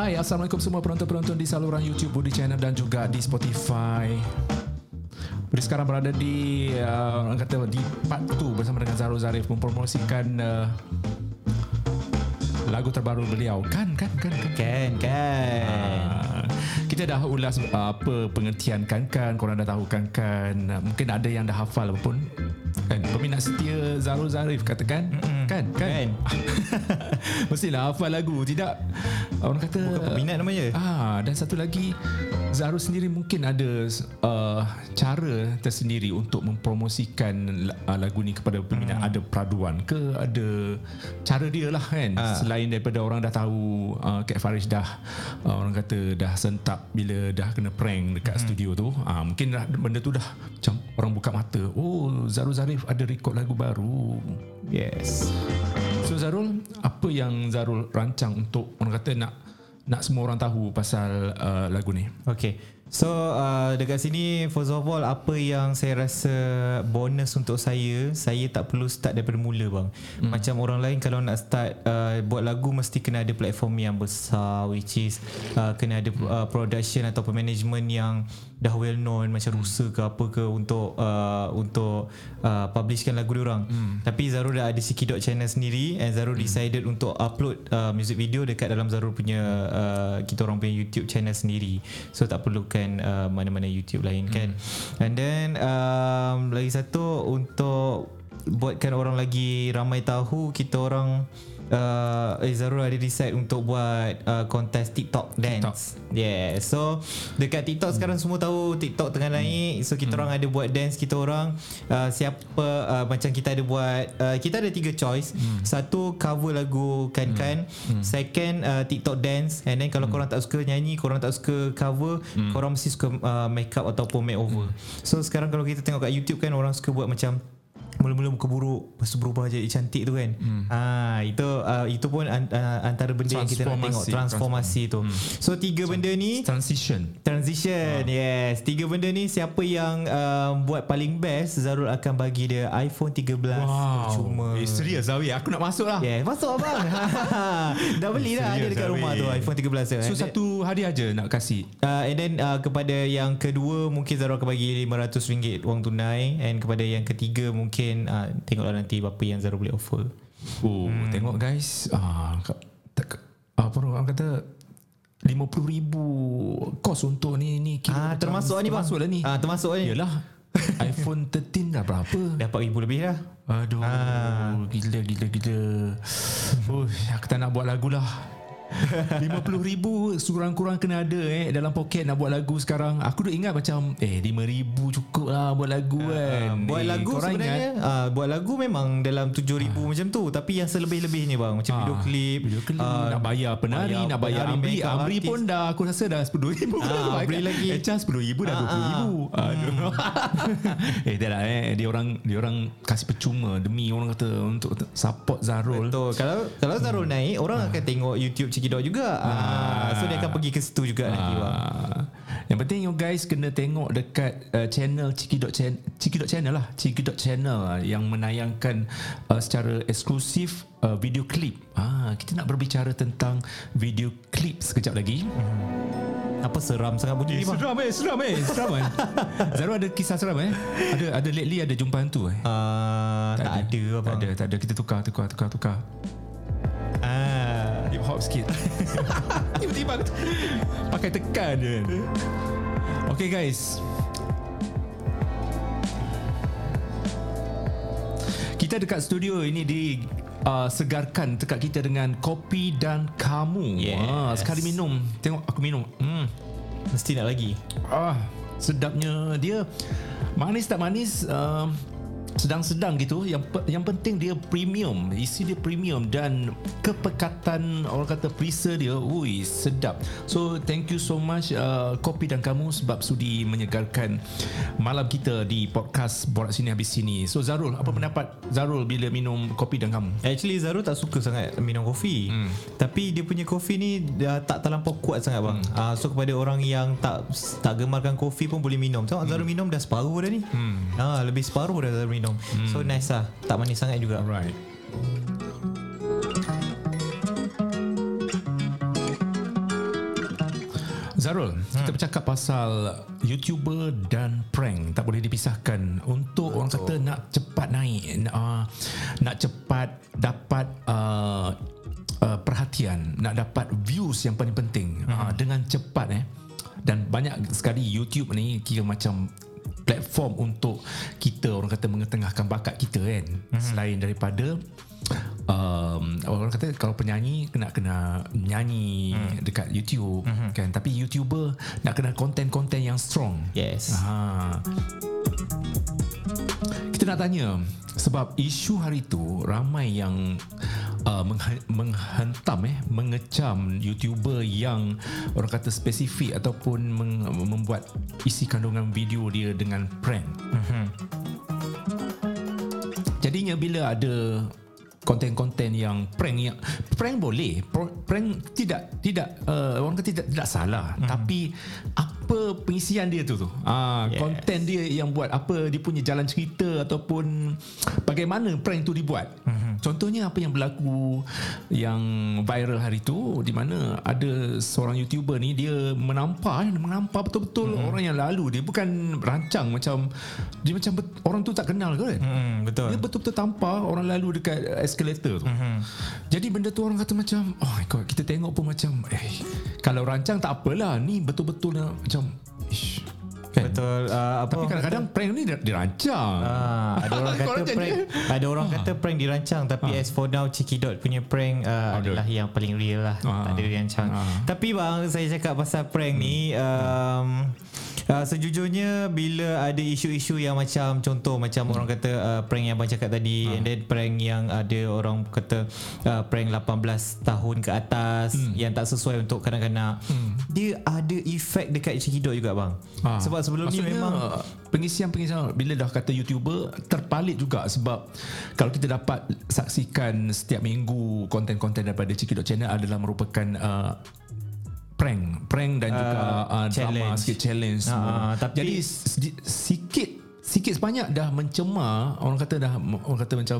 Hai, Assalamualaikum semua penonton-penonton di saluran YouTube Budi Channel dan juga di Spotify. Budi sekarang berada di uh, orang kata di part 2 bersama dengan Zarul Zarif mempromosikan uh, lagu terbaru beliau. Kan, kan, kan, kan. Kan, kan. Uh, kita dah ulas uh, apa pengertian kan-kan, korang dah tahu kan-kan. Uh, mungkin ada yang dah hafal pun. Kan, peminat setia Zarul Zarif katakan. Mm-mm. Kan, kan. Kan. Mestilah hafal lagu, tidak orang kata Bukan peminat namanya. Ah, dan satu lagi Zarul sendiri mungkin ada uh, cara tersendiri untuk mempromosikan uh, lagu ni kepada peminat. Hmm. Ada peraduan ke, ada cara dia lah kan. Ah. Selain daripada orang dah tahu uh, Kat Farish dah uh, orang kata dah sentap bila dah kena prank dekat hmm. studio tu. Ah, mungkin dah, benda tu dah macam orang buka mata. Oh, Zarul Zarif ada rekod lagu baru. Yes. So Zarul, apa yang Zarul rancang untuk orang kata nak nak semua orang tahu pasal uh, lagu ni? Okay. So uh, dekat sini first of all apa yang saya rasa bonus untuk saya saya tak perlu start daripada mula bang. Hmm. Macam orang lain kalau nak start uh, buat lagu mesti kena ada platform yang besar which is uh, kena ada uh, production ataupun management yang dah well known macam Rusa ke apa ke untuk uh, untuk uh, publishkan lagu dia orang. Hmm. Tapi Zarul dah ada Sikidot channel sendiri and Zarul hmm. decided untuk upload uh, music video dekat dalam Zarul punya uh, kita orang punya YouTube channel sendiri. So tak perlukan uh, mana-mana YouTube lain kan. And then um, lagi satu untuk buatkan orang lagi ramai tahu kita orang uh, eh, Zarul ada decide untuk buat uh, kontes TikTok dance. TikTok. Yeah. So dekat TikTok hmm. sekarang semua tahu TikTok tengah naik. So kita hmm. orang ada buat dance kita orang uh, siapa uh, macam kita ada buat uh, kita ada tiga choice. Hmm. Satu cover lagu Kan Kan. Hmm. Hmm. Second uh, TikTok dance and then kalau hmm. korang tak suka nyanyi, korang tak suka cover, hmm. korang mesti suka uh, make up ataupun makeover. Hmm. So sekarang kalau kita tengok kat YouTube kan orang suka buat macam mula-mula muka buruk lepas tu berubah jadi cantik tu kan? Hmm. ah itu uh, itu pun an, uh, antara benda yang kita nak tengok. Transformasi tu. hmm. so tiga benda ni transition. Transition wow. yes. Tiga benda ni siapa yang uh, buat paling best Zarul akan bagi dia iPhone 13 wow. cuma eh serius Zawi? Aku nak masuk lah. Yeah masuk abang dah beli dah ada dekat Zawi. rumah tu iPhone 13 tu. So satu hadiah aja nak kasih? Uh, and then uh, kepada yang kedua mungkin Zarul akan bagi RM500 wang tunai. And kepada yang ketiga mungkin mungkin uh, tengoklah nanti apa yang Zara boleh offer. Oh, hmm. tengok guys. Ah, uh, apa orang kata 50 ribu kos untuk ni ni kira ah, termasuk ni termasuk lah ni ah, termasuk ni yalah iPhone 13 dah berapa 4 ribu lebih dah aduh ah. gila gila gila oh, aku tak nak buat lagu lah RM50,000 Sekurang-kurang kena ada eh Dalam poket nak buat lagu sekarang. Aku dah ingat macam Eh RM5,000 cukup lah Buat lagu uh, kan. Buat eh, lagu sebenarnya uh, Buat lagu memang Dalam RM7,000 uh. macam tu. Tapi yang selebih-lebihnya bang Macam uh, video klip Video klip uh, Nak bayar penari bayar Nak bayar Amri. Amri pun dah Aku rasa dah RM10,000 uh, Amri lagi. Echa RM10,000 dah RM20,000 uh, uh. Aduh. Eh tak lah eh. Dia orang Dia orang kasih percuma. Demi orang kata Untuk support Zarul. Betul. Kalau kalau Zarul hmm. naik Orang uh. akan tengok YouTube Cekidot juga. Ah. So dia akan pergi ke situ juga ah. nanti bang. Yang penting you guys kena tengok dekat uh, channel Cekidot channel Cekidot channel lah. Cekidot channel uh, yang menayangkan uh, secara eksklusif uh, video klip. Ah, kita nak berbicara tentang video klip sekejap lagi. Hmm. Apa seram sangat bunyi eh, ni bang? Seram eh, seram eh, seram eh. Zaru ada kisah seram eh? Ada ada lately ada jumpa hantu eh? Uh, tak, tak ada, ada abang. Tak ada, tak ada. Kita tukar, tukar, tukar, tukar. Ah, hop sikit. Tiba-tiba pakai tekan je. Okay guys. Kita dekat studio ini di uh, segarkan dekat kita dengan kopi dan kamu. Yes. Ah, sekali minum. Tengok aku minum. Hmm. Mesti nak lagi. Ah, sedapnya dia. Manis tak manis? Uh, sedang-sedang gitu yang yang penting dia premium isi dia premium dan kepekatan orang kata perisa dia ui sedap. So thank you so much uh, kopi dan kamu sebab sudi menyegarkan malam kita di podcast borak sini habis sini. So Zarul apa pendapat Zarul bila minum kopi dan kamu? Actually Zarul tak suka sangat minum kopi. Hmm. tapi dia punya kopi ni dah tak terlampau kuat sangat bang. Hmm. uh, so kepada orang yang tak tak gemarkan kopi pun boleh minum. Tengok hmm. Zarul minum dah separuh dah ni. Hmm. uh, lebih separuh dah Zarul minum hmm. so nice lah tak manis sangat juga right Zarul, hmm. kita bercakap pasal YouTuber dan prank tak boleh dipisahkan. Untuk Betul. orang kata nak cepat naik, uh, nak cepat dapat uh, uh, perhatian, nak dapat views yang paling penting hmm. uh, dengan cepat eh. Dan banyak sekali YouTube ni kira macam platform untuk kita orang kata mengetengahkan bakat kita kan. Hmm. Selain daripada um, orang kata kalau penyanyi kena kena nyanyi hmm. dekat YouTube hmm. kan tapi YouTuber nak kena konten-konten yang strong. Yes. Ha. Kita nak tanya sebab isu hari tu ramai yang uh, menghentam eh mengecam YouTuber yang orang kata spesifik ataupun meng- membuat isi kandungan video dia dengan prank. Mm-hmm. Jadinya bila ada konten-konten yang prank yang prank boleh prank tidak tidak uh, orang kata tidak tidak salah hmm. tapi apa pengisian dia tu tu ah yes. konten dia yang buat apa dia punya jalan cerita ataupun bagaimana prank tu dibuat hmm. contohnya apa yang berlaku yang viral hari tu di mana ada seorang youtuber ni dia menampar menampar betul-betul hmm. orang yang lalu dia bukan rancang macam dia macam orang tu tak kenal ke kan hmm, betul dia betul-betul tampar orang lalu dekat escalator tu hmm. jadi benda tu orang kata macam oh my god kita tengok pun macam eh kalau rancang tak apalah ni betul-betul macam macam ish, kan? Betul uh, apa Tapi kadang-kadang prank ni dirancang. Uh, ada orang kata prank ada orang uh. kata prank dirancang tapi uh. as for now Dot punya prank uh, adalah yang paling real lah. Uh. Tak ada rancang. Uh. Tapi bang saya cakap pasal prank hmm. ni um, Uh, sejujurnya bila ada isu-isu yang macam contoh macam hmm. orang kata uh, prank yang abang cakap tadi uh. and then prank yang ada orang kata uh, prank 18 tahun ke atas hmm. yang tak sesuai untuk kanak-kanak hmm. dia ada efek dekat cekidot juga bang uh. sebab sebelum Maksudnya, ni memang pengisian-pengisian bila dah kata youtuber terpalit juga sebab kalau kita dapat saksikan setiap minggu konten-konten daripada cekidot channel adalah merupakan uh, prank. Prank dan juga uh, uh, drama sikit challenge uh, tapi jadi sikit sikit sebanyak dah mencemar orang kata dah orang kata macam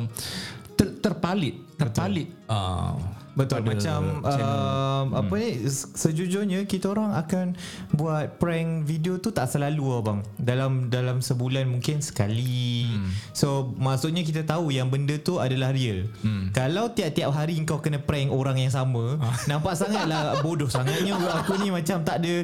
ter, terpalit terpalit. Uh, Betul macam uh, apa hmm. ni sejujurnya kita orang akan buat prank video tu tak selalu abang. Dalam dalam sebulan mungkin sekali. Hmm. So maksudnya kita tahu yang benda tu adalah real. Hmm. Kalau tiap-tiap hari kau kena prank orang yang sama, ah. nampak sangatlah bodoh sangatnya aku ni macam tak ada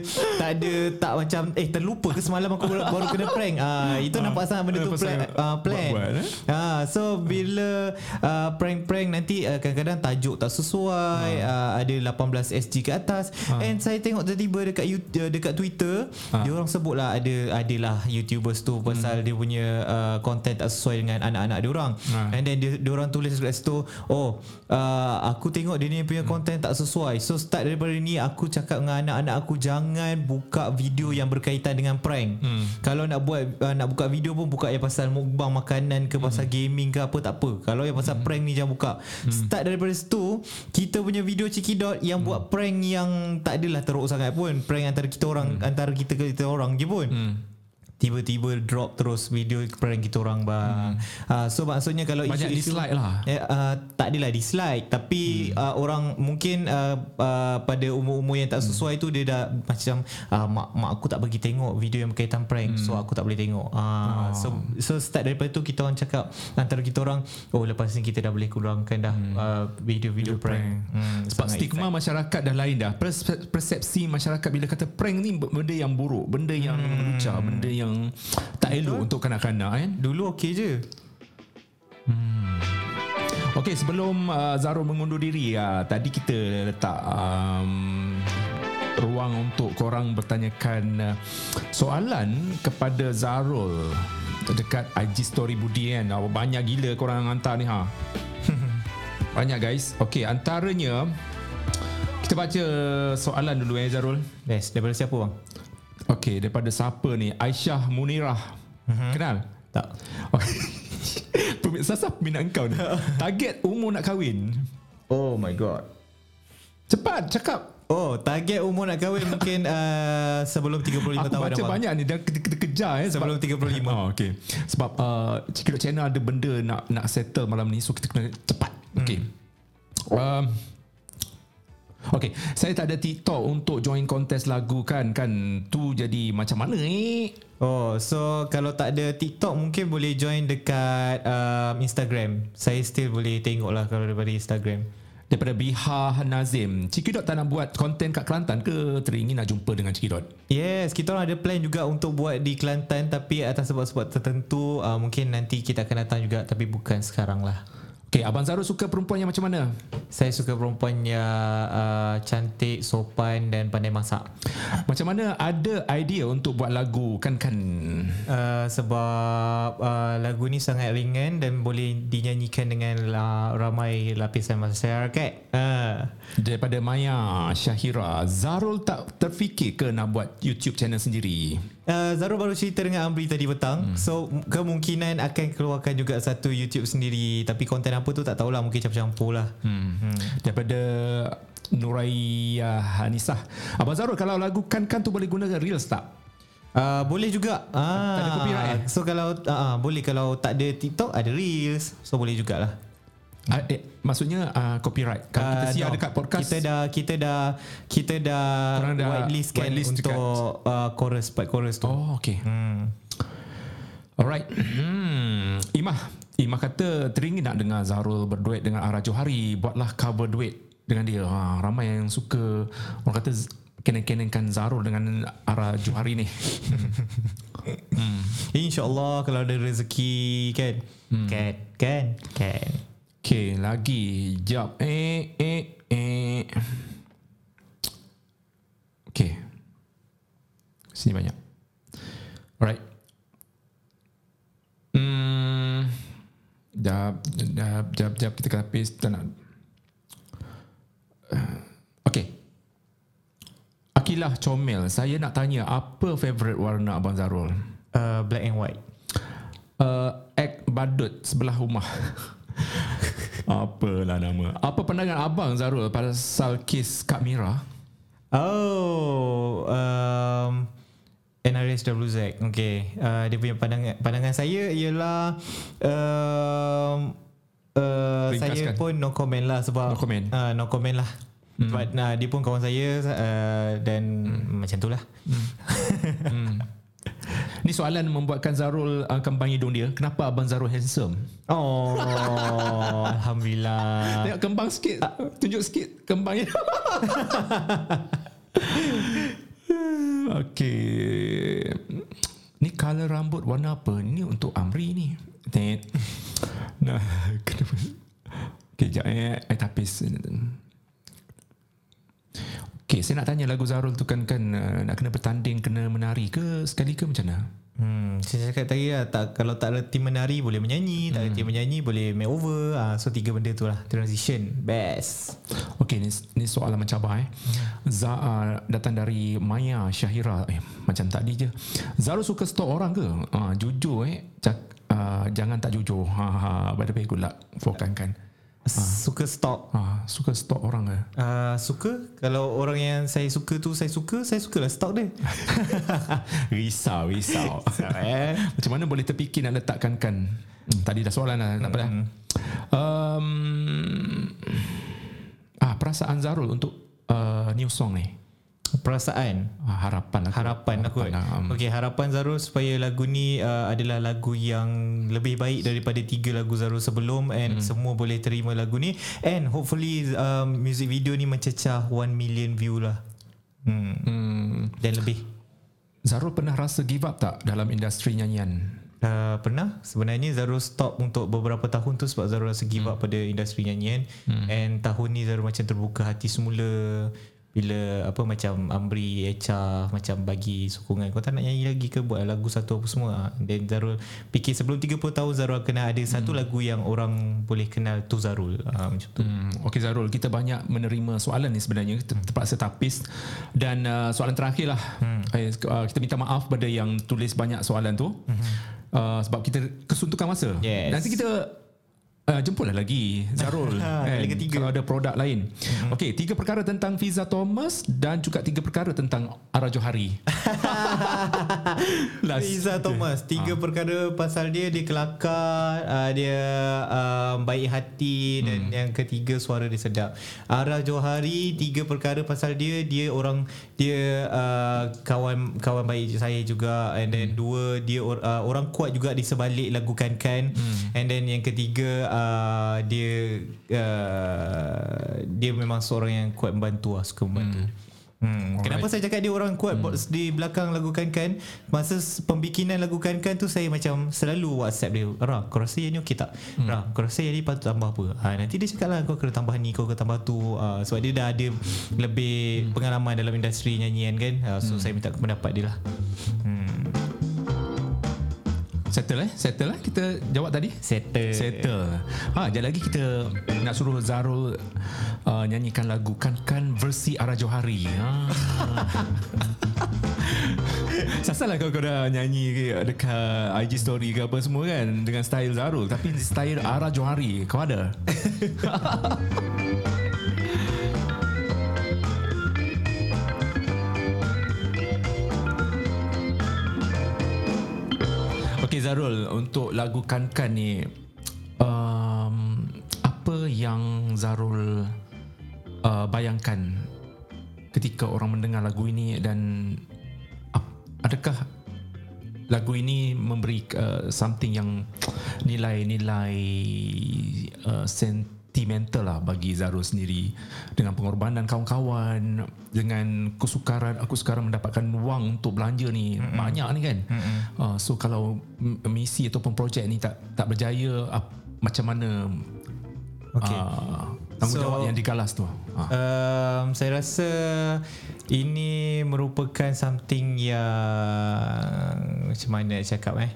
tak ada tak macam eh terlupa ke semalam aku baru, baru kena prank. Ah uh, itu ah. nampak sangat benda tu plan. Uh, plan. Buat, buat, eh? uh, so bila uh, prank-prank nanti uh, kadang-kadang tajuk tak sesuai sesuai ha. uh, ada 18 SG ke atas ha. and saya tengok tiba-tiba dekat YouTube, dekat Twitter ha. dia orang sebut lah ada adalah YouTubers tu pasal hmm. dia punya uh, content tak sesuai dengan anak-anak dia orang ha. and then dia, dia orang tulis dekat situ oh uh, aku tengok dia ni punya hmm. content tak sesuai so start daripada ni aku cakap dengan anak-anak aku jangan buka video yang berkaitan dengan prank hmm. kalau nak buat uh, nak buka video pun buka yang pasal mukbang makanan ke pasal hmm. gaming ke apa tak apa kalau yang pasal hmm. prank ni jangan buka hmm. start daripada situ kita punya video Cikidot yang hmm. buat prank yang tak adalah teruk sangat pun prank antara kita orang hmm. antara kita kita orang je pun hmm tiba-tiba drop terus video prank kita orang bang. Hmm. Uh, so maksudnya kalau banyak isu, dislike lah. Eh, uh, tak adalah dislike tapi hmm. uh, orang mungkin uh, uh, pada umur-umur yang tak hmm. sesuai hmm. tu dia dah macam uh, mak mak aku tak bagi tengok video yang berkaitan prank hmm. so aku tak boleh tengok. Uh, oh. so so start daripada tu kita orang cakap antara kita orang oh lepas ni kita dah boleh kurangkan dah hmm. uh, video-video prank. prank. Hmm, Sebab stigma excited. masyarakat dah lain dah. Persepsi masyarakat bila kata prank ni benda yang buruk, benda yang hmm. melucar, benda yang yang tak elok untuk kanak-kanak kan. Dulu okey je. Hmm. Okey, sebelum uh, Zaro mengundur diri, uh, tadi kita letak um, ruang untuk korang bertanyakan uh, soalan kepada Zarul dekat IG story Budi kan. Uh, banyak gila korang hantar ni ha. banyak guys. Okey, antaranya kita baca soalan dulu eh Zarul. Yes, daripada siapa bang? Okey, daripada siapa ni? Aisyah Munirah. Uh-huh. Kenal? Tak. Pemirsa siapa minat kau ni? Target umur nak kahwin. Oh my god. Cepat, cakap. Oh, target umur nak kahwin mungkin uh, sebelum 35 Aku tahun. Aku baca banyak ni dan kita, kita kejar eh sebelum 35. Oh, okey. Sebab uh, Cikidot Channel ada benda nak nak settle malam ni so kita kena cepat. Okey. Hmm. Um, Okay, saya tak ada TikTok untuk join kontes lagu kan. Kan tu jadi macam mana eh? Oh, so kalau tak ada TikTok mungkin boleh join dekat um, Instagram. Saya still boleh tengok lah kalau daripada Instagram. Daripada Biha Nazim. Cikidot tak nak buat konten kat Kelantan ke? Teringin nak jumpa dengan Cikidot. Yes, kita orang ada plan juga untuk buat di Kelantan tapi atas sebab-sebab tertentu uh, mungkin nanti kita akan datang juga tapi bukan sekarang lah. Okay, Abang Zarul suka perempuan yang macam mana? Saya suka perempuan yang uh, cantik, sopan dan pandai masak. Macam mana ada idea untuk buat lagu kan-kan? Uh, sebab uh, lagu ni sangat ringan dan boleh dinyanyikan dengan la- ramai lapisan masyarakat. Uh. Daripada Maya Syahira, Zarul tak terfikir ke nak buat YouTube channel sendiri? Uh, Zarul baru cerita dengan Amri tadi petang hmm. So kemungkinan akan keluarkan juga satu YouTube sendiri Tapi konten apa tu tak tahulah Mungkin campur-campur lah Hmm. hmm. Daripada Nuraya Hanisah. Abang Zarul kalau lagu kan-kan tu boleh gunakan Reels tak? Uh, boleh juga ah, Tak ada copyright, eh? So kalau uh, uh, Boleh kalau tak ada TikTok Ada Reels So boleh jugalah Uh, eh, maksudnya uh, copyright. Kalau kita Ah, siar no. dekat podcast Kita dah kita dah kita dah, dah whitelist kan whitelist untuk uh, chorus part chorus tu. Oh, okay. Hmm. Alright. Hmm. Imah. Imah kata teringin nak dengar Zarul berduet dengan Ara Johari. Buatlah cover duet dengan dia. Ha, ramai yang suka orang kata kenen-kenenkan Zarul dengan Ara Johari ni. hmm. InsyaAllah kalau ada rezeki kan. Hmm. Kan kan kan. Okay, lagi. Jap. Eh, eh, eh. Okay. Sini banyak. Alright. Hmm. Jap, jap, jap, jap. Kita kena paste. Tak nak. Uh, Okay. Akilah Comel. Saya nak tanya, apa favourite warna Abang Zarul? Uh, black and white. Uh, Ek Badut sebelah rumah. Apalah nama. Apa pandangan abang Zarul pasal kes Kak Mira? Oh, um, NRSWZ. Okay. Uh, dia punya pandangan pandangan saya ialah um, uh, saya pun no comment lah sebab No comment. Uh, no comment lah. Hmm. Sebab uh, dia pun kawan saya uh, dan hmm. macam tu lah. Hmm. Ni soalan membuatkan Zarul uh, kembang hidung dia. Kenapa abang Zarul handsome? Oh, alhamdulillah. Tengok kembang sikit. Tunjuk sikit kembang hidung. okay. Ni colour rambut warna apa? Ni untuk Amri ni. Tengok. Nah, kenapa? Okay, sekejap eh. I tapis. Okay, saya nak tanya lagu Zarul tu kan kan uh, nak kena bertanding, kena menari ke sekali ke macam mana? Hmm, saya cakap tadi lah tak, Kalau tak ada tim menari Boleh menyanyi Tak ada tim menyanyi Boleh makeover ah, So tiga benda tu lah Transition Best Okey ni, ni soalan mencabar eh. Za uh, datang dari Maya Syahira. Eh macam tadi je. Zarul suka stalk orang ke? Uh, jujur eh. Cak, uh, jangan tak jujur. Ha ha by the way good luck for kan kan. Suka stalk Ha suka stalk orang ke? uh, Suka Kalau orang yang saya suka tu Saya suka Saya suka lah stalk dia risau risau. eh? macam mana boleh terfikir nak letakkan kan? Hmm, tadi dah soalan lah. Tak apa dah. Um, ah perasaan Zarul untuk uh, new song ni. Perasaan. Ah, harapan lah. Harapan aku lah. Um, Okay harapan Zarul Supaya lagu ni uh, Adalah lagu yang Lebih baik daripada Tiga lagu Zarul sebelum And semua boleh terima lagu ni. And hopefully um, Music video ni mencecah 1 million view lah. Hmm. hmm, Dan lebih. Zarul pernah rasa give up tak dalam industri nyanyian? Uh, pernah. Sebenarnya Zarul stop untuk beberapa tahun tu sebab Zarul rasa give up pada industri nyanyian. Hmm. and tahun ni Zarul macam terbuka hati semula bila apa macam Amri Echa macam bagi sokongan kau tak nak nyanyi lagi ke buat lagu satu apa semua then Zarul fikir sebelum 30 tahun Zarul kena ada satu lagu yang orang boleh kenal tu Zarul uh, macam tu Hmm, Okey Zarul, kita banyak menerima soalan ni sebenarnya Ter- terpaksa tapis dan uh, soalan terakhir lah. Hmm. Uh, kita minta maaf pada yang tulis banyak soalan tu. Hmm. Uh, sebab kita kesuntukan masa. Yes. Nanti kita Uh, jemputlah lagi Zarul Kali ketiga. Kalau ada produk lain Okey Tiga perkara tentang Fiza Thomas Dan juga tiga perkara tentang Ara Johari Last. Riza Thomas Tiga Ah. perkara pasal dia Dia kelakar uh, Dia uh, baik hati Dan Hmm. yang ketiga Suara dia sedap Ara Johari Tiga perkara pasal dia Dia orang Dia uh, Kawan Kawan baik saya juga And then Hmm. dua Dia or, uh, orang kuat juga Di sebalik lagu Kan-Kan Hmm. And then yang ketiga uh, Dia uh, Dia memang seorang yang kuat membantu lah Suka membantu Hmm. Kenapa saya cakap dia orang kuat hmm. di belakang lagu Kan-Kan Masa s- pembikinan lagu Kan-Kan tu Saya macam selalu whatsapp dia Ra, kau rasa yang ni okey tak? Hmm. Ra, kau rasa yang ni patut tambah apa? Ha, nanti dia cakap lah Kau kena tambah ni, kau kena tambah tu uh, Sebab dia dah ada lebih hmm. pengalaman dalam industri nyanyian kan uh, So hmm. saya minta pendapat dia lah hmm. Settle eh? Settle eh? Kita jawab tadi? Settle. Settle. Ha, Sekejap lagi kita Nak suruh Zarul uh, Nyanyikan lagu Kan-Kan versi Ara Johari. Ha. Sasal lah kau, kau dah nyanyi Dekat IG story ke apa semua kan Dengan style Zarul. Tapi style Ara Johari Kau ada? Okey Zarul Untuk lagu Kan-Kan ni um, Apa yang Zarul uh, Bayangkan Ketika orang mendengar lagu ini Dan Adakah Lagu ini memberi uh, Something yang Nilai-nilai uh, Sentimental lah Bagi Zarul sendiri Dengan pengorbanan kawan-kawan Dengan kesukaran Aku sekarang mendapatkan wang Untuk belanja ni mm-hmm. Banyak ni kan mm-hmm. uh, So kalau Misi ataupun projek ni Tak tak berjaya ap, Macam mana Okay. uh, Tanggungjawab So- yang digalas tu uh. Um, saya rasa ini merupakan something yang macam mana nak cakap eh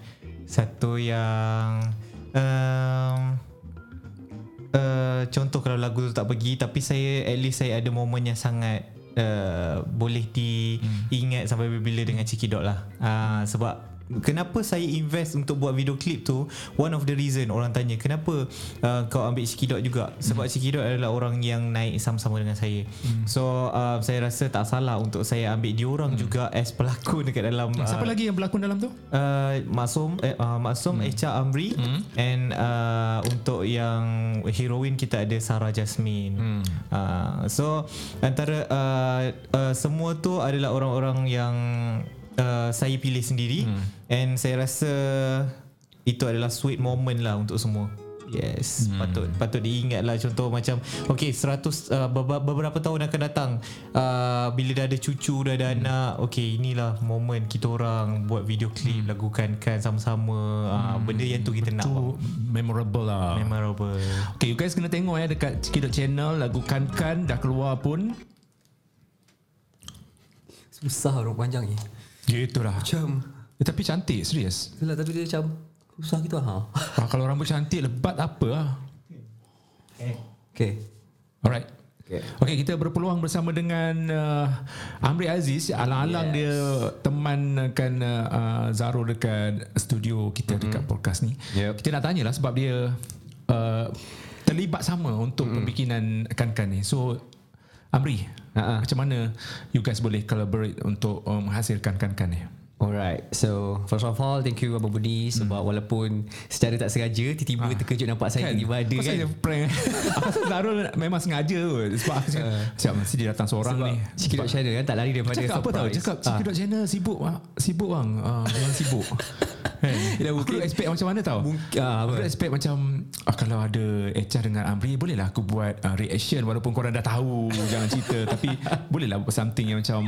satu yang um, uh, contoh kalau lagu tu tak pergi tapi saya at least saya ada momen yang sangat uh, boleh diingat sampai bila dengan Cikidot lah. Uh, sebab Kenapa saya invest untuk buat video klip tu One of the reason orang tanya Kenapa uh, kau ambil Cikidot juga Sebab hmm. Cikidot adalah orang yang naik sama-sama dengan saya hmm. So uh, saya rasa tak salah untuk saya ambil diorang hmm. juga As pelakon dekat dalam Siapa lagi yang berlakon dalam tu? uh, Maksum eh, uh, Maksum hmm. Echa Amri hmm. and uh, untuk yang heroin kita ada Sarah Jasmine. Hmm. Uh, so antara uh, uh, semua tu adalah orang-orang yang uh, saya pilih sendiri hmm. and saya rasa itu adalah sweet moment lah untuk semua. Yes, hmm. patut patut diingat lah contoh macam okay 100 uh, beberapa, beberapa tahun akan datang uh, bila dah ada cucu dah ada hmm. anak okay inilah momen kita orang buat video klip hmm. lagukan kan sama-sama hmm. uh, benda yang tu kita nak Tu memorable lah memorable Okay you guys kena tengok eh Dekat Cikidot channel Lagu Kan-Kan Dah keluar pun Susah orang panjang ni Gitu lah Macam eh, Tapi cantik serius Itulah tapi dia macam Susah gitu lah ha? ah, Kalau rambut cantik Lebat apa lah Okay Alright Okay. Okay kita berpeluang bersama dengan uh, Amri Aziz Alang-alang yes. dia temankan uh, uh, Zaro dekat studio kita mm-hmm. dekat podcast ni Yep. Kita nak tanyalah sebab dia uh, terlibat sama untuk mm-hmm. pembikinan Kan-Kan ni So Amri Ha-ha. macam mana you guys boleh collaborate untuk uh, menghasilkan Kan-Kan ni? Alright So first of all Thank you Abang Budi Sebab walaupun Secara tak sengaja Tiba-tiba Ah. terkejut Nampak saya tiba-tiba ada Pasal kan? dia prank. Aku rasa Zarul memang sengaja kot. Sebab aku cakap mesti dia datang seorang Sebab ni. Cikidot channel kan Tak lari daripada Cakap apa tau? surprise. Cakap Ah. Cikidot channel sibuk ah, Sibuk bang. Uh, Jangan sibuk. Kan? Yelah, Aku mungkin- duk expect macam mana tau? Mungkin- ah, Aku apa? duk expect macam ah, Kalau ada HR dengan Amri Bolehlah aku buat uh, reaction Walaupun korang dah tahu Jangan cerita. Tapi bolehlah buat something yang macam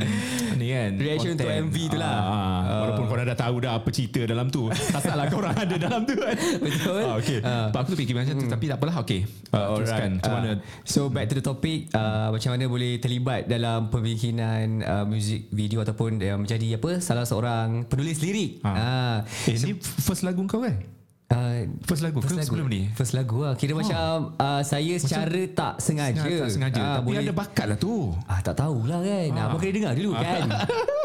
Ni kan Reaction content. MV tu lah. Ah, ah. Walaupun korang dah tahu dah Apa cerita dalam tu. Tak salah korang ada dalam tu kan? Betul. ah, Okay Ah. Sebab aku tu fikir macam tu Tapi tak apalah Okay uh, Teruskan. Macam Ah, mana? So back to the topic. Uh, Macam mana boleh terlibat Dalam pembikinan uh, Music video Ataupun uh, Menjadi apa? Salah seorang Penulis lirik. Ah. Ah. Eh ni first lagu kau kan Uh, First lagu ke sebelum ni? First lagu lah Kira oh. macam uh, Saya secara tak sengaja Sengaja, tak sengaja. Ah, Tapi ada bakat lah tu Ah tak tahulah kan. Ah. Abang kena dengar dulu kan.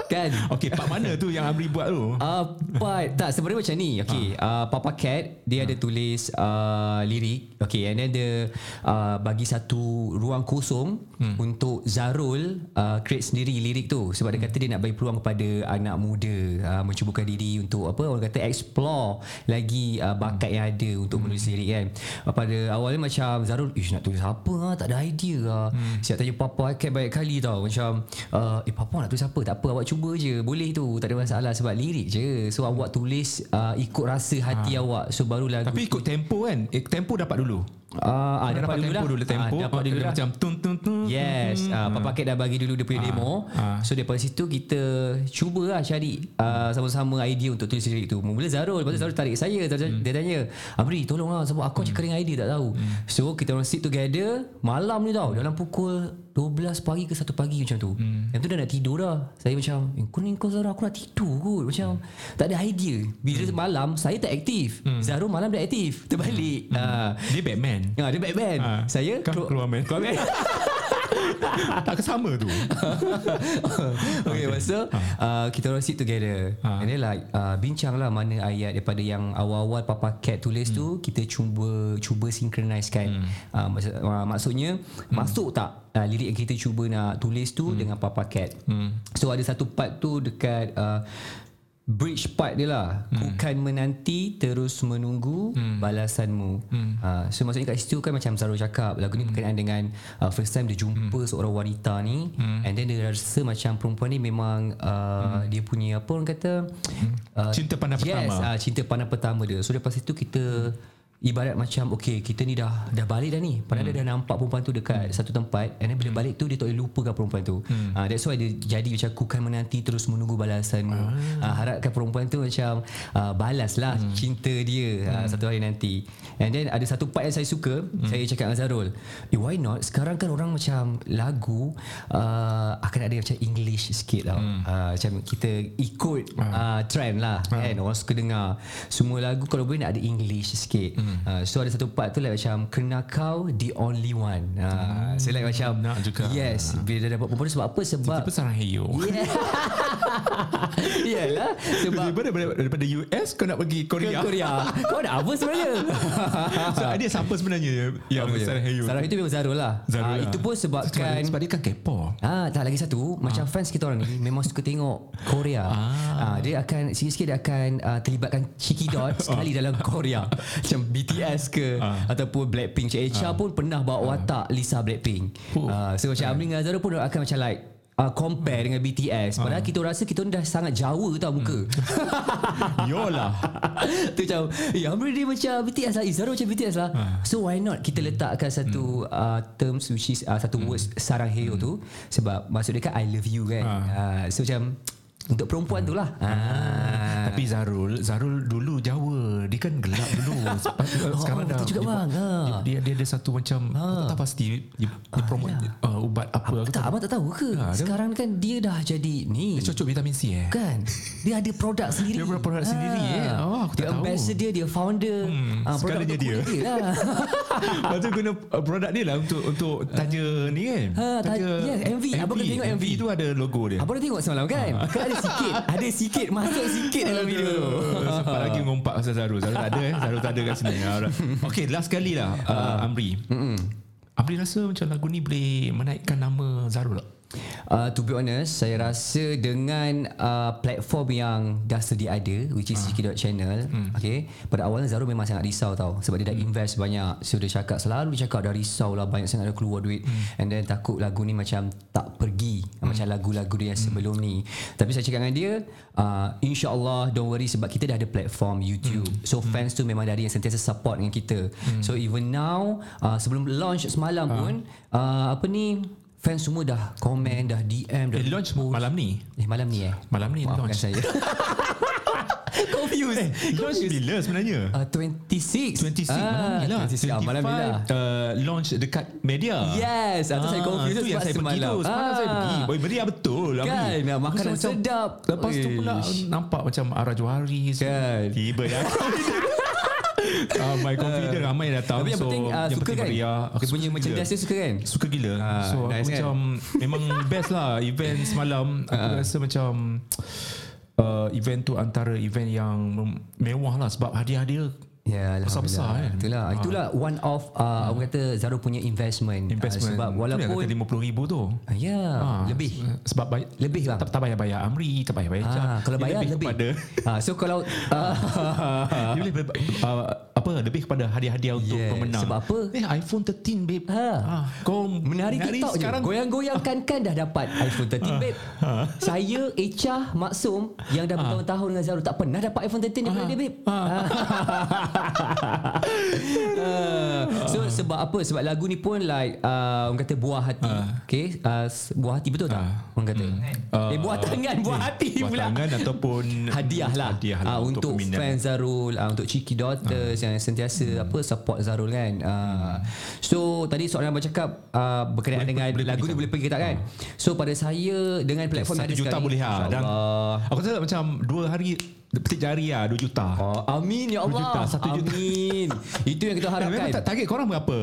Kan Okey, part mana tu yang Amri buat tu? Uh, but tak sebenarnya macam ni okay uh, Papa Cat dia ada tulis uh, lirik okay and then dia uh, bagi satu ruang kosong hmm. untuk Zarul uh, create sendiri lirik tu sebab dia kata dia nak bagi peluang kepada anak muda uh, mencubakan diri untuk apa orang kata explore lagi uh, bakat yang ada untuk menulis lirik kan? Pada awalnya macam Zarul ish nak tulis apa ah? Tak ada idea ah. Hmm. siap tanya Papa Cat banyak kali tau. Macam uh, eh Papa nak tulis apa? Tak apa awak cuba je. Boleh tu. Tak ada masalah sebab lirik je. So awak tulis uh, ikut rasa hati awak. So baru lagu Tapi ikut tempo kan? Eh, tempo dapat dulu. Uh, ah, dapat, dapat, dulu tempo lah dulu tempo. Ah, dapat dulu lah Macam tun tun tun. Yes, uh, Papa Cat dah bagi dulu dia punya demo. ah. So daripada situ kita cuba lah cari uh, sama-sama idea untuk tulis lirik tu. Mula Zarul, lepas tu Zarul tarik saya. Dia, dia tanya, Amri tolong lah sebab aku macam kering idea tak tahu. So kita orang sit together malam ni tau dalam pukul 12 pagi ke 1 pagi macam tu. Yang tu dah nak tidur dah. Saya macam, eh, kau ni kau Zarul aku nak tidur kot. Macam tak ada idea. Bila malam saya tak aktif. Zarul malam dah aktif. Terbalik. Ah. Dia Batman. Ah, dia Batman. Ah. Saya Kau keluar man. Keluar man. tak kesama tu. okay, lepas tu uh, kita orang sit together. Ha. and then like uh, bincang lah mana ayat daripada yang awal-awal Papa Cat tulis tu kita cuba cuba synchronize kan uh, maksud, uh, maksudnya masuk tak uh, lirik yang kita cuba nak tulis tu dengan Papa Cat? So ada satu part tu dekat uh, bridge part dia lah hmm. bukan menanti terus menunggu hmm. balasanmu hmm. Uh, so maksudnya kat situ kan macam Zaro cakap lagu ni berkenaan dengan uh, first time dia jumpa hmm. seorang wanita ni hmm. and then dia rasa macam perempuan ni memang uh, hmm. dia punya apa orang kata uh, Cinta pandang yes, pertama. uh, cinta pandang pertama dia so lepas itu kita ibarat macam okay kita ni dah dah balik dah ni padahal hmm. dia dah nampak perempuan tu dekat hmm. satu tempat and then bila balik tu dia tak boleh lupakan perempuan tu hmm. uh, that's why dia jadi macam aku kan menanti terus menunggu balasanmu ah. uh, harapkan perempuan tu macam uh, balas lah hmm. cinta dia uh, satu hari nanti and then ada satu part yang saya suka hmm. saya cakap dengan Zarul eh why not sekarang kan orang macam lagu uh, akan ada macam English sikit tau hmm. uh, macam kita ikut uh, trend lah kan orang suka dengar semua lagu kalau boleh nak ada English sikit hmm. Uh, so ada satu part tu like macam kena kau the only one uh, so like macam nak juga. yes bila dah dapat perempuan sebab apa sebab Tiba sarang heyo. yeah. Yalah Sebab Daripada, daripada, daripada US kau nak pergi ke Korea. Korea Kau nak apa sebenarnya so, dia siapa sebenarnya yang Apa sarang heyo? Sarah itu memang Zarul lah Zarul Ah, lah. Itu pun sebabkan sebab dia kan kepo. Ah, tak lagi satu Macam fans kita orang ni Memang suka tengok Korea ah. Dia akan Sikit-sikit dia akan uh, Terlibatkan cheeky dot Sekali dalam Korea Macam BTS ke Ah. Ataupun Blackpink Cik Echa pun pernah bawa watak Lisa Blackpink. Oh. Ah, So macam Amri dengan Zarul pun Akan macam like uh, compare dengan BTS padahal kita rasa kita ni dah sangat Jawa tau muka. Yolah. tu macam eh Amri dia macam BTS lah. Izara macam BTS lah. So why not kita letakkan satu uh, terms which is uh, satu words sarang heyo tu sebab maksud dia kan I love you kan. Uh, so macam untuk perempuan tu lah. Ah. Tapi Zarul Zarul dulu Jawa. Dia kan gelap dulu. Sepa- Sekarang oh, dah juga dia, bang, ha. dia, dia, dia ada satu macam Aku tak pasti Dia, dia promote uh, Ubat apa aku tak abang tak tahu ke? Ah, dia- sekarang kan dia dah jadi ni. Dia cocok vitamin C eh? Kan? Dia ada produk sendiri. Dia ada produk sendiri, eh? Oh, aku tak dia tahu. ambassador dia founder. Hmm, Ah, segalanya untuk dia. dia lah. Lepas tu guna uh, produk dia lah Untuk untuk tanya ni kan? Ha, ta- yes, MV. Abang kena tengok MV. tu ada logo dia. Abang dah tengok semalam kan? Kan ada sikit Ada sikit Masuk sikit dalam video. tu Sempat lagi ngompak pasal Zarul Zarul tak ada eh. Zarul tak ada kat sini. Okay last kali lah uh, Amri. Amri rasa macam lagu ni boleh Menaikkan nama Zarul tak? Uh, to be honest, saya rasa dengan uh, platform yang dah sedia ada, which is uh. channel, okay. Pada awalnya Zarul memang sangat risau tau, sebab dia dah invest banyak. So dia cakap selalu dia cakap dah risau lah banyak sangat dah keluar duit, and then takut lagu ni macam tak pergi macam lagu-lagu dia yang sebelum ni. Tapi saya cakap dengan dia, uh, insyaAllah don't worry sebab kita dah ada platform YouTube. So fans tu memang dari yang sentiasa support dengan kita. So even now, uh, sebelum launch semalam pun, uh, apa ni? Fans semua dah komen, dah DM, dah Eh, launch malam ni? Eh malam ni eh? Malam ni Maafkan launch. saya. Confused. Launch bila sebenarnya? uh, 26 26 ah, malam ni lah. 26 ah, malam ni lah. 25, uh, Launch dekat media. Yes Atau saya confused tu yang sebab saya pergi tu. Semalam saya Ah. pergi Boy meriah betul Amri. Kan, nak makanan macam- sedap. Lepas tu pula Ish. Nampak macam arah semua. Kan. Tiba ya uh, My confident ramai datang Tapi yang penting uh, yang suka penting kan? meriah. Aku Dia punya merchandise dia suka kan? Suka gila. Ah, So aku nice kan? macam Memang best lah Event semalam. Aku rasa macam uh, Event tu antara event yang Mewah lah Sebab hadiah-hadiah Ya, Besar-besar kan? Itulah, itulah one of uh, orang kata Zaro punya investment. Investment Uh, sebab walaupun yang kata RM50,000 tu Ah, ya, Ah, lebih. Sebab bay- Lebih lah. tak, tak payah bayar Amri Tak payah bayar Cap. Ah, kalau Dia bayar lebih. kepada Ah, so kalau uh, Dia uh, apa lebih kepada hadiah-hadiah untuk Yes, pemenang. sebab apa? Eh iPhone 13 babe. Ha. Ah, kau Menari TikTok sekarang je Goyang-goyangkan kan dah dapat iPhone 13 babe Saya Echa Maksum Yang dah bertahun-tahun dengan Zaro Tak pernah dapat iPhone 13 daripada dia babe Ah. So sebab apa? Sebab lagu ni pun like uh, Orang kata buah hati. Okay? Uh, s- Buah hati betul tak? Orang kata. Ah, Eh buah tangan Buah hati buat pula. tangan ataupun hadiah lah, hadiah Ah, lah untuk, peminat. fans Zarul uh, untuk Cheeky Daughters yang sentiasa apa support Zarul kan? Uh, so tadi soalan abang cakap uh, berkenaan Boleh- dengan boleh lagu ni boleh pergi tak kan? So pada saya dengan platform yang Satu ada juta sekarang boleh ha. Dan aku rasa macam dua hari petik jari lah 2 juta. Oh, amin ya Allah. juta, satu juta. Amin. Itu yang kita memang harapkan. tak target korang berapa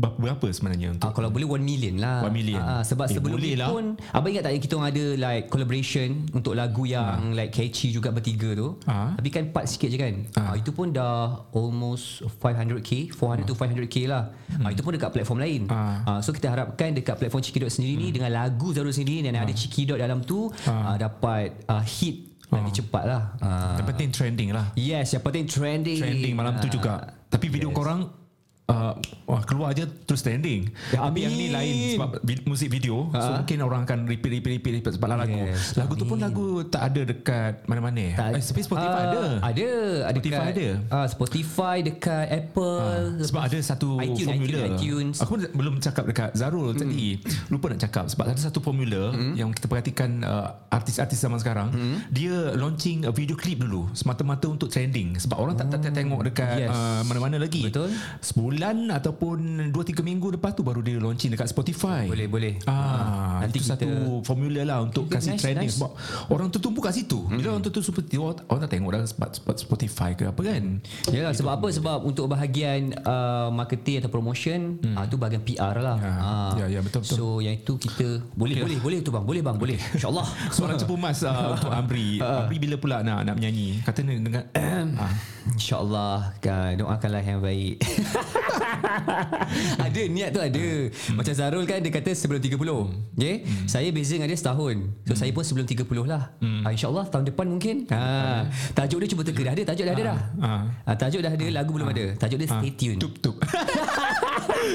berapa, sebenarnya untuk Ah, kalau boleh 1 million lah 1 million. ah, Sebab Eh, sebelum ni lah. pun Abang ingat tak Kita orang ada like Collaboration Untuk lagu yang like Catchy juga bertiga tu Ah. Tapi kan part sikit je kan ah. Itu pun dah Almost 500k 400 to 500k lah ah, Itu pun dekat platform lain Ah. ah, So kita harapkan Dekat platform Cheeky Dot sendiri ni Dengan lagu Zarul sendiri Dan ada Cheeky Dot dalam tu ah. Dapat ah, hit Lagi cepat lah ah. yang penting trending lah. Yes yang penting trending Trending malam tu Ah. juga. Tapi video Yes. korang uh, wah keluar je terus trending. Ya, Tapi yang ni amin. lain sebab vi- musik video so mungkin orang akan repeat repeat repeat, repeat sebab lagu. Yes, lagu tu pun lagu tak ada dekat mana-mana. eh? Eh, tapi Spotify Ah, ada. Ada ada Spotify dekat, ada? Ah, Spotify dekat Apple Sebab ada satu iTunes, formula iTunes, iTunes. Aku pun belum cakap dekat Zarul hmm. tadi Lupa nak cakap Sebab ada satu formula hmm. Yang kita perhatikan uh, Artis-artis zaman sekarang hmm. Dia launching a video clip dulu Semata-mata untuk trending Sebab orang tak, tak, tak tengok dekat Yes. uh, Mana-mana lagi Betul. Sebulan Ataupun 2-3 minggu lepas tu Baru dia launching dekat Spotify Boleh boleh Ah, nanti itu kita- satu formula lah untuk Good, kasih nice, trending nice. sebab orang tertumpu kat situ. Bila orang tertumpu seperti orang, orang tak tengok dah Spotify ke apa kan. Yalah sebab apa sebab untuk bahagian uh, marketing atau promotion hmm. uh, tu bahagian PR lah. Ya, Ah. ya, ya, betul, betul. So yang itu kita boleh boleh boleh tu bang, boleh bang, boleh. Insya-Allah. Soalan cepu mas uh, untuk Amri. Amri bila pula nak nak menyanyi? Kata dengan ah. InsyaAllah kan, Doakanlah yang baik Ada niat tu ada Hmm. Macam Zarul kan Dia kata sebelum 30 okay? Saya beza dengan dia setahun So saya pun sebelum 30 lah Hmm. ah, InsyaAllah tahun depan mungkin ha. Tajuk dia cuba teka Dah ada Tajuk dah ada dah Ah. ah, Tajuk dah ada Lagu belum ada Tajuk dia Stay Tune Tup tup.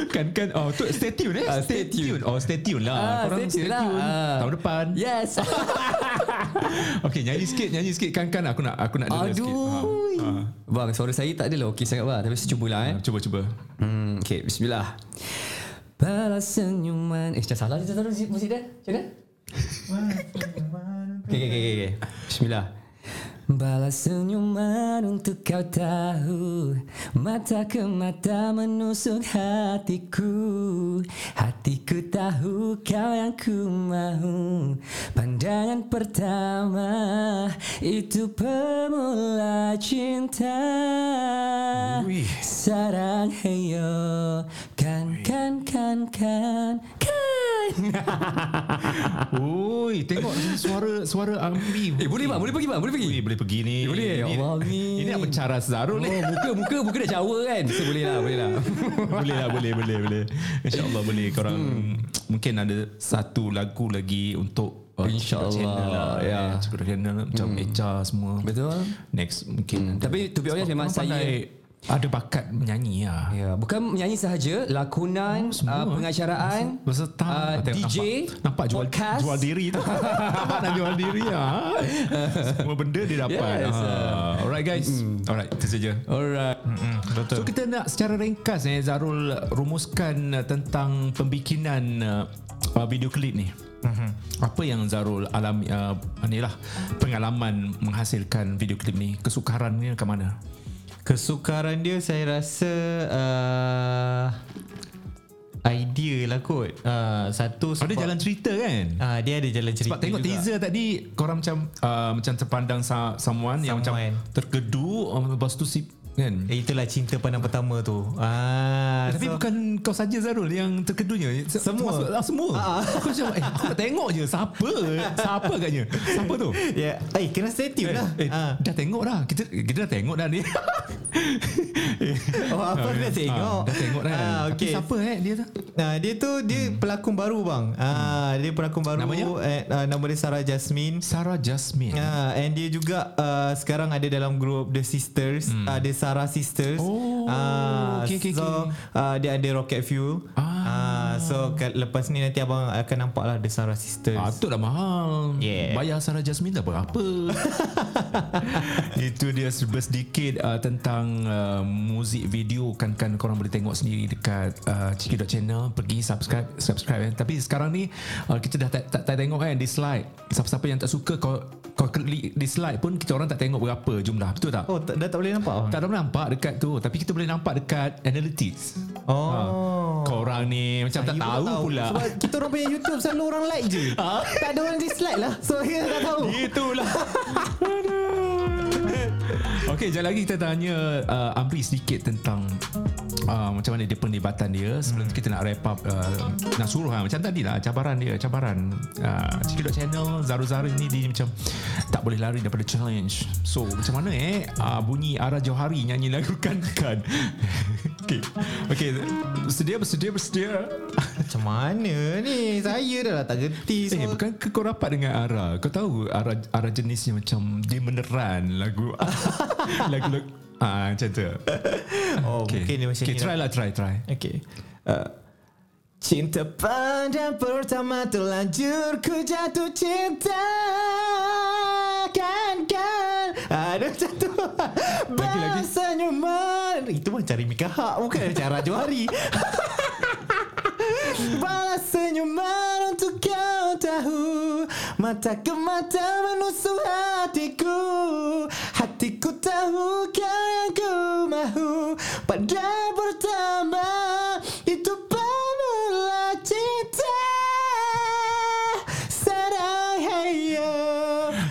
kan kan oh tu stay tune eh Ah, stay tune. oh stay tune lah Ah, korang stay tune lah. Ah. tahun depan Yes okey nyanyi sikit nyanyi sikit kan kan aku nak aku nak dengar sikit Aduh Ah, Bang suara saya tak adalah okey sangat bang Tapi saya cubalah eh ah. cuba cuba Hmm, okay, bismillah. Balas senyuman. Eh, macam salah dia taruh musik, musik dia. Macam mana? Okay, okay, okay, okay. Bismillah. Balas senyuman untuk kau tahu. Mata ke mata menusuk hatiku. Hatiku tahu kau yang ku mahu. Pandangan pertama Itu pemula cinta. Sarang heyo. Kan kan kan Kan Oi, tengok suara suara Amri. Eh boleh bang Boleh pergi bang Boleh pergi? Ui, boleh pergi ni. Eh, boleh? Ini- Allah, Amin. Ini nak mencara Zarul ni. Oh muka muka muka dah cawa kan? So boleh lah Boleh lah. Boleh lah boleh boleh boleh. Insyaallah boleh. Korang mungkin ada satu lagu lagi untuk uh, InsyaAllah, lah. ya. ya Cipta channel. Macam Echa semua. Betul. Next mungkin. Tapi to be honest memang saya ada bakat menyanyi lah Ya, bukan menyanyi sahaja, lakonan, uh, pengacaraan, Beserta uh, DJ, nampak, nampak jual, podcast. jual diri tu. Nampak nak jual diri lah Semua benda dia dapat. Yes, Ah, Alright guys. Alright itu saja. Alright. So kita nak secara ringkas eh Zarul rumuskan uh, tentang pembikinan uh, uh, video klip ni. Mm-hmm. Apa yang Zarul alami uh, ni lah pengalaman menghasilkan video klip ni? Kesukaran ni ke mana? Kesukaran dia saya rasa uh, idea lah kot. Uh, satu Ada jalan cerita kan? Uh, dia ada jalan cerita Sebab tengok juga. teaser tadi korang macam uh, macam terpandang sa- someone, yang macam Someone. terkedu um, lepas tu si Kan? Eh, itulah cinta pandang pertama tu. Ah, Tapi so, bukan kau saja Zarul yang terkedunya. Se- Semua. termasuk- ah, semua. Aku macam eh, aku nak tengok je siapa. Siapa agaknya? Siapa tu? Ya, yeah. eh kena stay tune lah. Eh, Ah. dah tengok dah. Kita kita dah tengok dah ni. Oh, apa dah tengok? Ah, dah tengok dah. Ah, Tapi okay. siapa eh dia tu? Nah, dia tu dia hmm. pelakon baru bang. Ah, dia pelakon baru. Namanya? Eh, uh, nama dia Sarah Jasmine. Sarah Jasmine. Ah, and dia juga uh, sekarang ada dalam grup The Sisters, hmm. uh, The Sarah Sisters. Oh, Ah, okay, okay, so okay. Uh, dia ada Rocket Fuel. Ah. so ka- lepas ni nanti abang akan nampak lah The Sarah Sisters. Ah, tu dah mahal. Yeah. Bayar Sarah Jasmine dah berapa? Itu dia sedikit uh, tentang uh, muzik video kan kan korang boleh tengok sendiri dekat uh, Ciki Channel pergi subscribe subscribe kan. Tapi sekarang ni uh, kita dah tak, tak, tak tengok kan dislike. Siapa-siapa yang tak suka kau kau klik dislike pun kita orang tak tengok berapa jumlah. Betul tak? Oh, tak, dah tak boleh nampak? Tak ada nampak dekat tu Tapi kita boleh nampak dekat Analytics Oh. ha. Korang ni Macam tak Saya tahu, pun pula Sebab kita orang punya YouTube selalu orang like je. tak ada orang dislike lah. So kita tak tahu. Itulah Okey, sekejap lagi kita tanya uh, Amri sedikit tentang uh, macam mana dia pendebatan dia sebelum hmm. kita nak wrap up uh, nak suruh ha, macam tadi lah cabaran dia cabaran uh, Cikidot channel Zaru Zaru ni dia macam tak boleh lari daripada challenge so macam mana eh uh, bunyi Ara Johari nyanyi lagu kan kan Okey. Okey, bersedia bersedia bersedia. Macam mana ni? Saya dah lah tak gerti. Eh, bukan ke kau rapat dengan Ara? Kau tahu Ara Ara jenisnya macam dia meneran lagu lagu lagu ah macam tu. Oh, okay. mungkin dia macam okay, ni. try lah, try, try. Okay. Uh, cinta pada pertama terlanjur ku jatuh cinta kan kan ada macam tu Lagi, lagi. senyuman itu macam Rimi Kahak bukan cara Johari Balas senyuman Mata ke mata menusuk hatiku. Hatiku tahu kau yang ku mahu. Pada pertama itu pemula cinta Sarang heyo.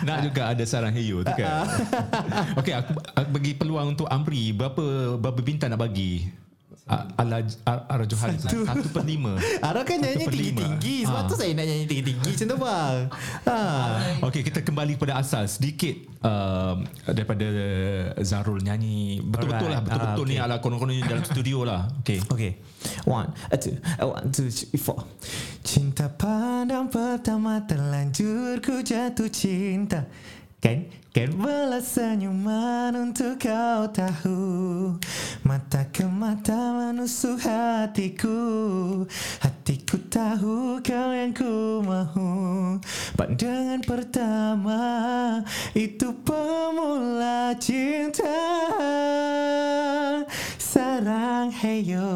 Nak juga ada sarang heyo tu kan. Okey, aku, aku bagi peluang untuk Amri. Berapa berapa bintang nak bagi? Ala Ar- Ara Johari tu. Satu per lima. Ara kan nyanyi tinggi-tinggi Sebab Ah. tu saya nak nyanyi tinggi-tinggi macam tu bang ha. Okey, kita kembali pada asal sedikit um, daripada Zarul nyanyi betul-betul lah, Alright. betul-betul Ah, ni okay. ala konon-konon dalam studio lah. Okey. Okay One, uh, two, uh, one, two, three, four Cinta pandang pertama terlanjur ku jatuh cinta Kan, kan balas senyuman untuk kau tahu. Mata ke mata menusuk hatiku. Hatiku tahu kau yang ku mahu. Pandangan pertama itu pemula cinta. Sarang heyo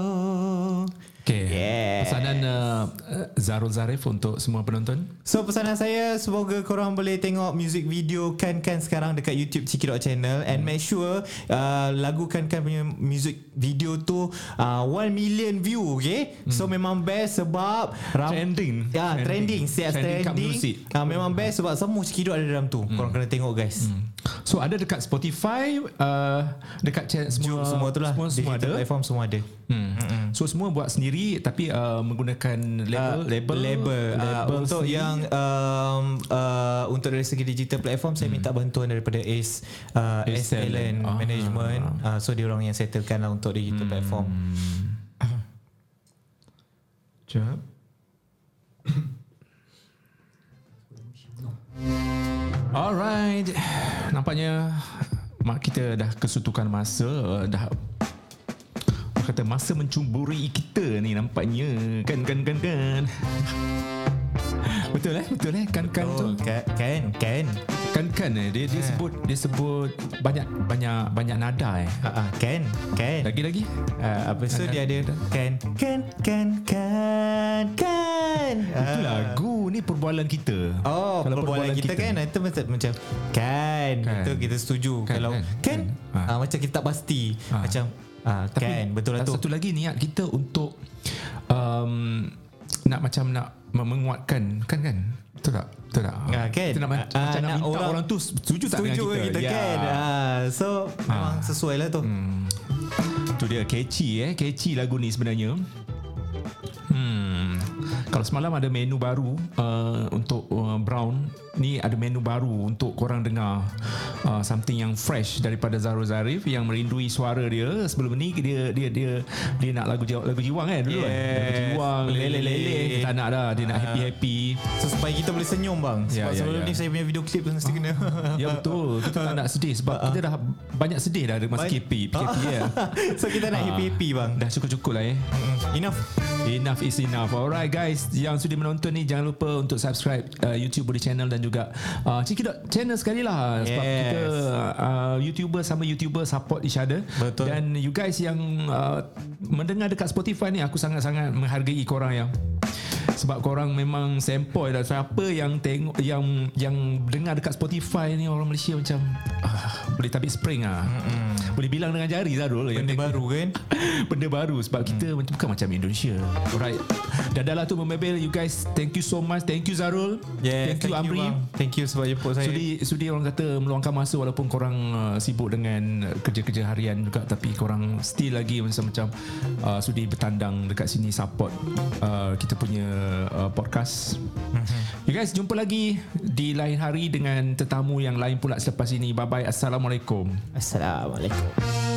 Okey. Yeah. Pesanan uh, Zarul Zarif untuk semua penonton. So pesanan saya Semoga korang boleh tengok Music video Kan-Kan sekarang Dekat YouTube Ciki Rock Channel. And make sure uh, Lagu Kan-Kan punya Music video tu uh, 1 million view Okay? So memang best Sebab ram- Trending. Ya Trending. trending. Siap Trending trending, uh, Memang best Sebab semua Ciki Rock ada dalam tu. Korang kena tengok guys So ada dekat Spotify, uh, dekat channel semua Semua, semua tu lah Semua, semua Digital ada. platform semua ada Hmm. So semua buat sendiri tapi uh, menggunakan label, Uh, label, label, uh, label untuk sendiri. yang um, uh, untuk dari segi digital platform saya minta bantuan daripada Ace uh, Ace Ace Talent Talent. Ah. Management uh, so dia orang yang settlekan lah untuk digital platform Sekejap. Alright. Nampaknya mak kita dah kesutukan masa, uh, dah kata masa mencumburi kita ni nampaknya. Kan kan kan kan. Betul eh? Betul eh? Kan kan tu. kan kan kan Kan kan eh dia dia sebut dia sebut banyak banyak banyak nada eh. uh, uh, kan kan Lagi lagi. uh, apa so dia ada kan kan kan kan kan Itu Ah. lagu ni perbualan kita. Oh, Kalau perbualan kita, kan itu macam macam kan, Kan. itu kita setuju. Kan, Kalau kan, kan, kan. Ah. ah, macam kita tak pasti. Ah. Macam ah, kan, betul lah tu. Satu lagi niat kita untuk um, nak macam nak menguatkan kan kan betul tak betul tak Ah, kan? kita nak, Ah, macam nak nak minta orang, orang- tu setuju tak Setuju dengan kita, kita Ya. kan. Ah, so memang Ah. sesuai lah tu. Hmm. Tu dia catchy eh, catchy lagu ni sebenarnya. Kalau semalam ada menu baru uh, untuk uh, Brown, ni ada menu baru untuk korang dengar uh, something yang fresh daripada Zaro Zarif yang merindui suara dia. Sebelum ni dia dia dia dia nak lagu lagu jiwang kan dulu kan. Yes. Lagu jiwang, lele-lele. Tak nak dah, dia nak happy-happy. So supaya kita boleh senyum bang Sebab Ya, ya, sebelum ya. ni saya punya video klip tu Mesti kena Ya betul Kita tak nak sedih Sebab kita dah banyak sedih dah Masa. KP PKP ya. So kita nak Ah. happy-happy bang Dah cukup-cukup lah eh Enough Enough is enough Alright guys Yang sudi menonton ni Jangan lupa untuk subscribe uh, YouTube Budi Channel Dan juga uh, Cikidot Channel sekali lah Sebab Yes. kita uh, YouTuber sama YouTuber Support each other Betul. Dan you guys yang uh, Mendengar dekat Spotify ni Aku sangat-sangat menghargai korang yang sebab korang memang sempoi dah siapa yang tengok yang yang dengar dekat Spotify ni orang Malaysia macam ah, boleh tabik spring ah. Boleh bilang dengan jari Zarul yang Benda tengok- baru kan benda baru sebab kita macam bukan macam Indonesia. Alright. Dan dah lah tu membebel you guys. Thank you so much. Thank you Zarul. Yes, thank you Amri. bang. Thank you sebab jemput saya Sudi sudi orang kata meluangkan masa walaupun korang uh, sibuk dengan uh, kerja-kerja harian juga tapi korang still lagi macam macam uh, sudi bertandang dekat sini support uh, kita punya uh, podcast. You guys jumpa lagi di lain hari dengan tetamu yang lain pula selepas ini. Bye bye. Assalamualaikum. Assalamualaikum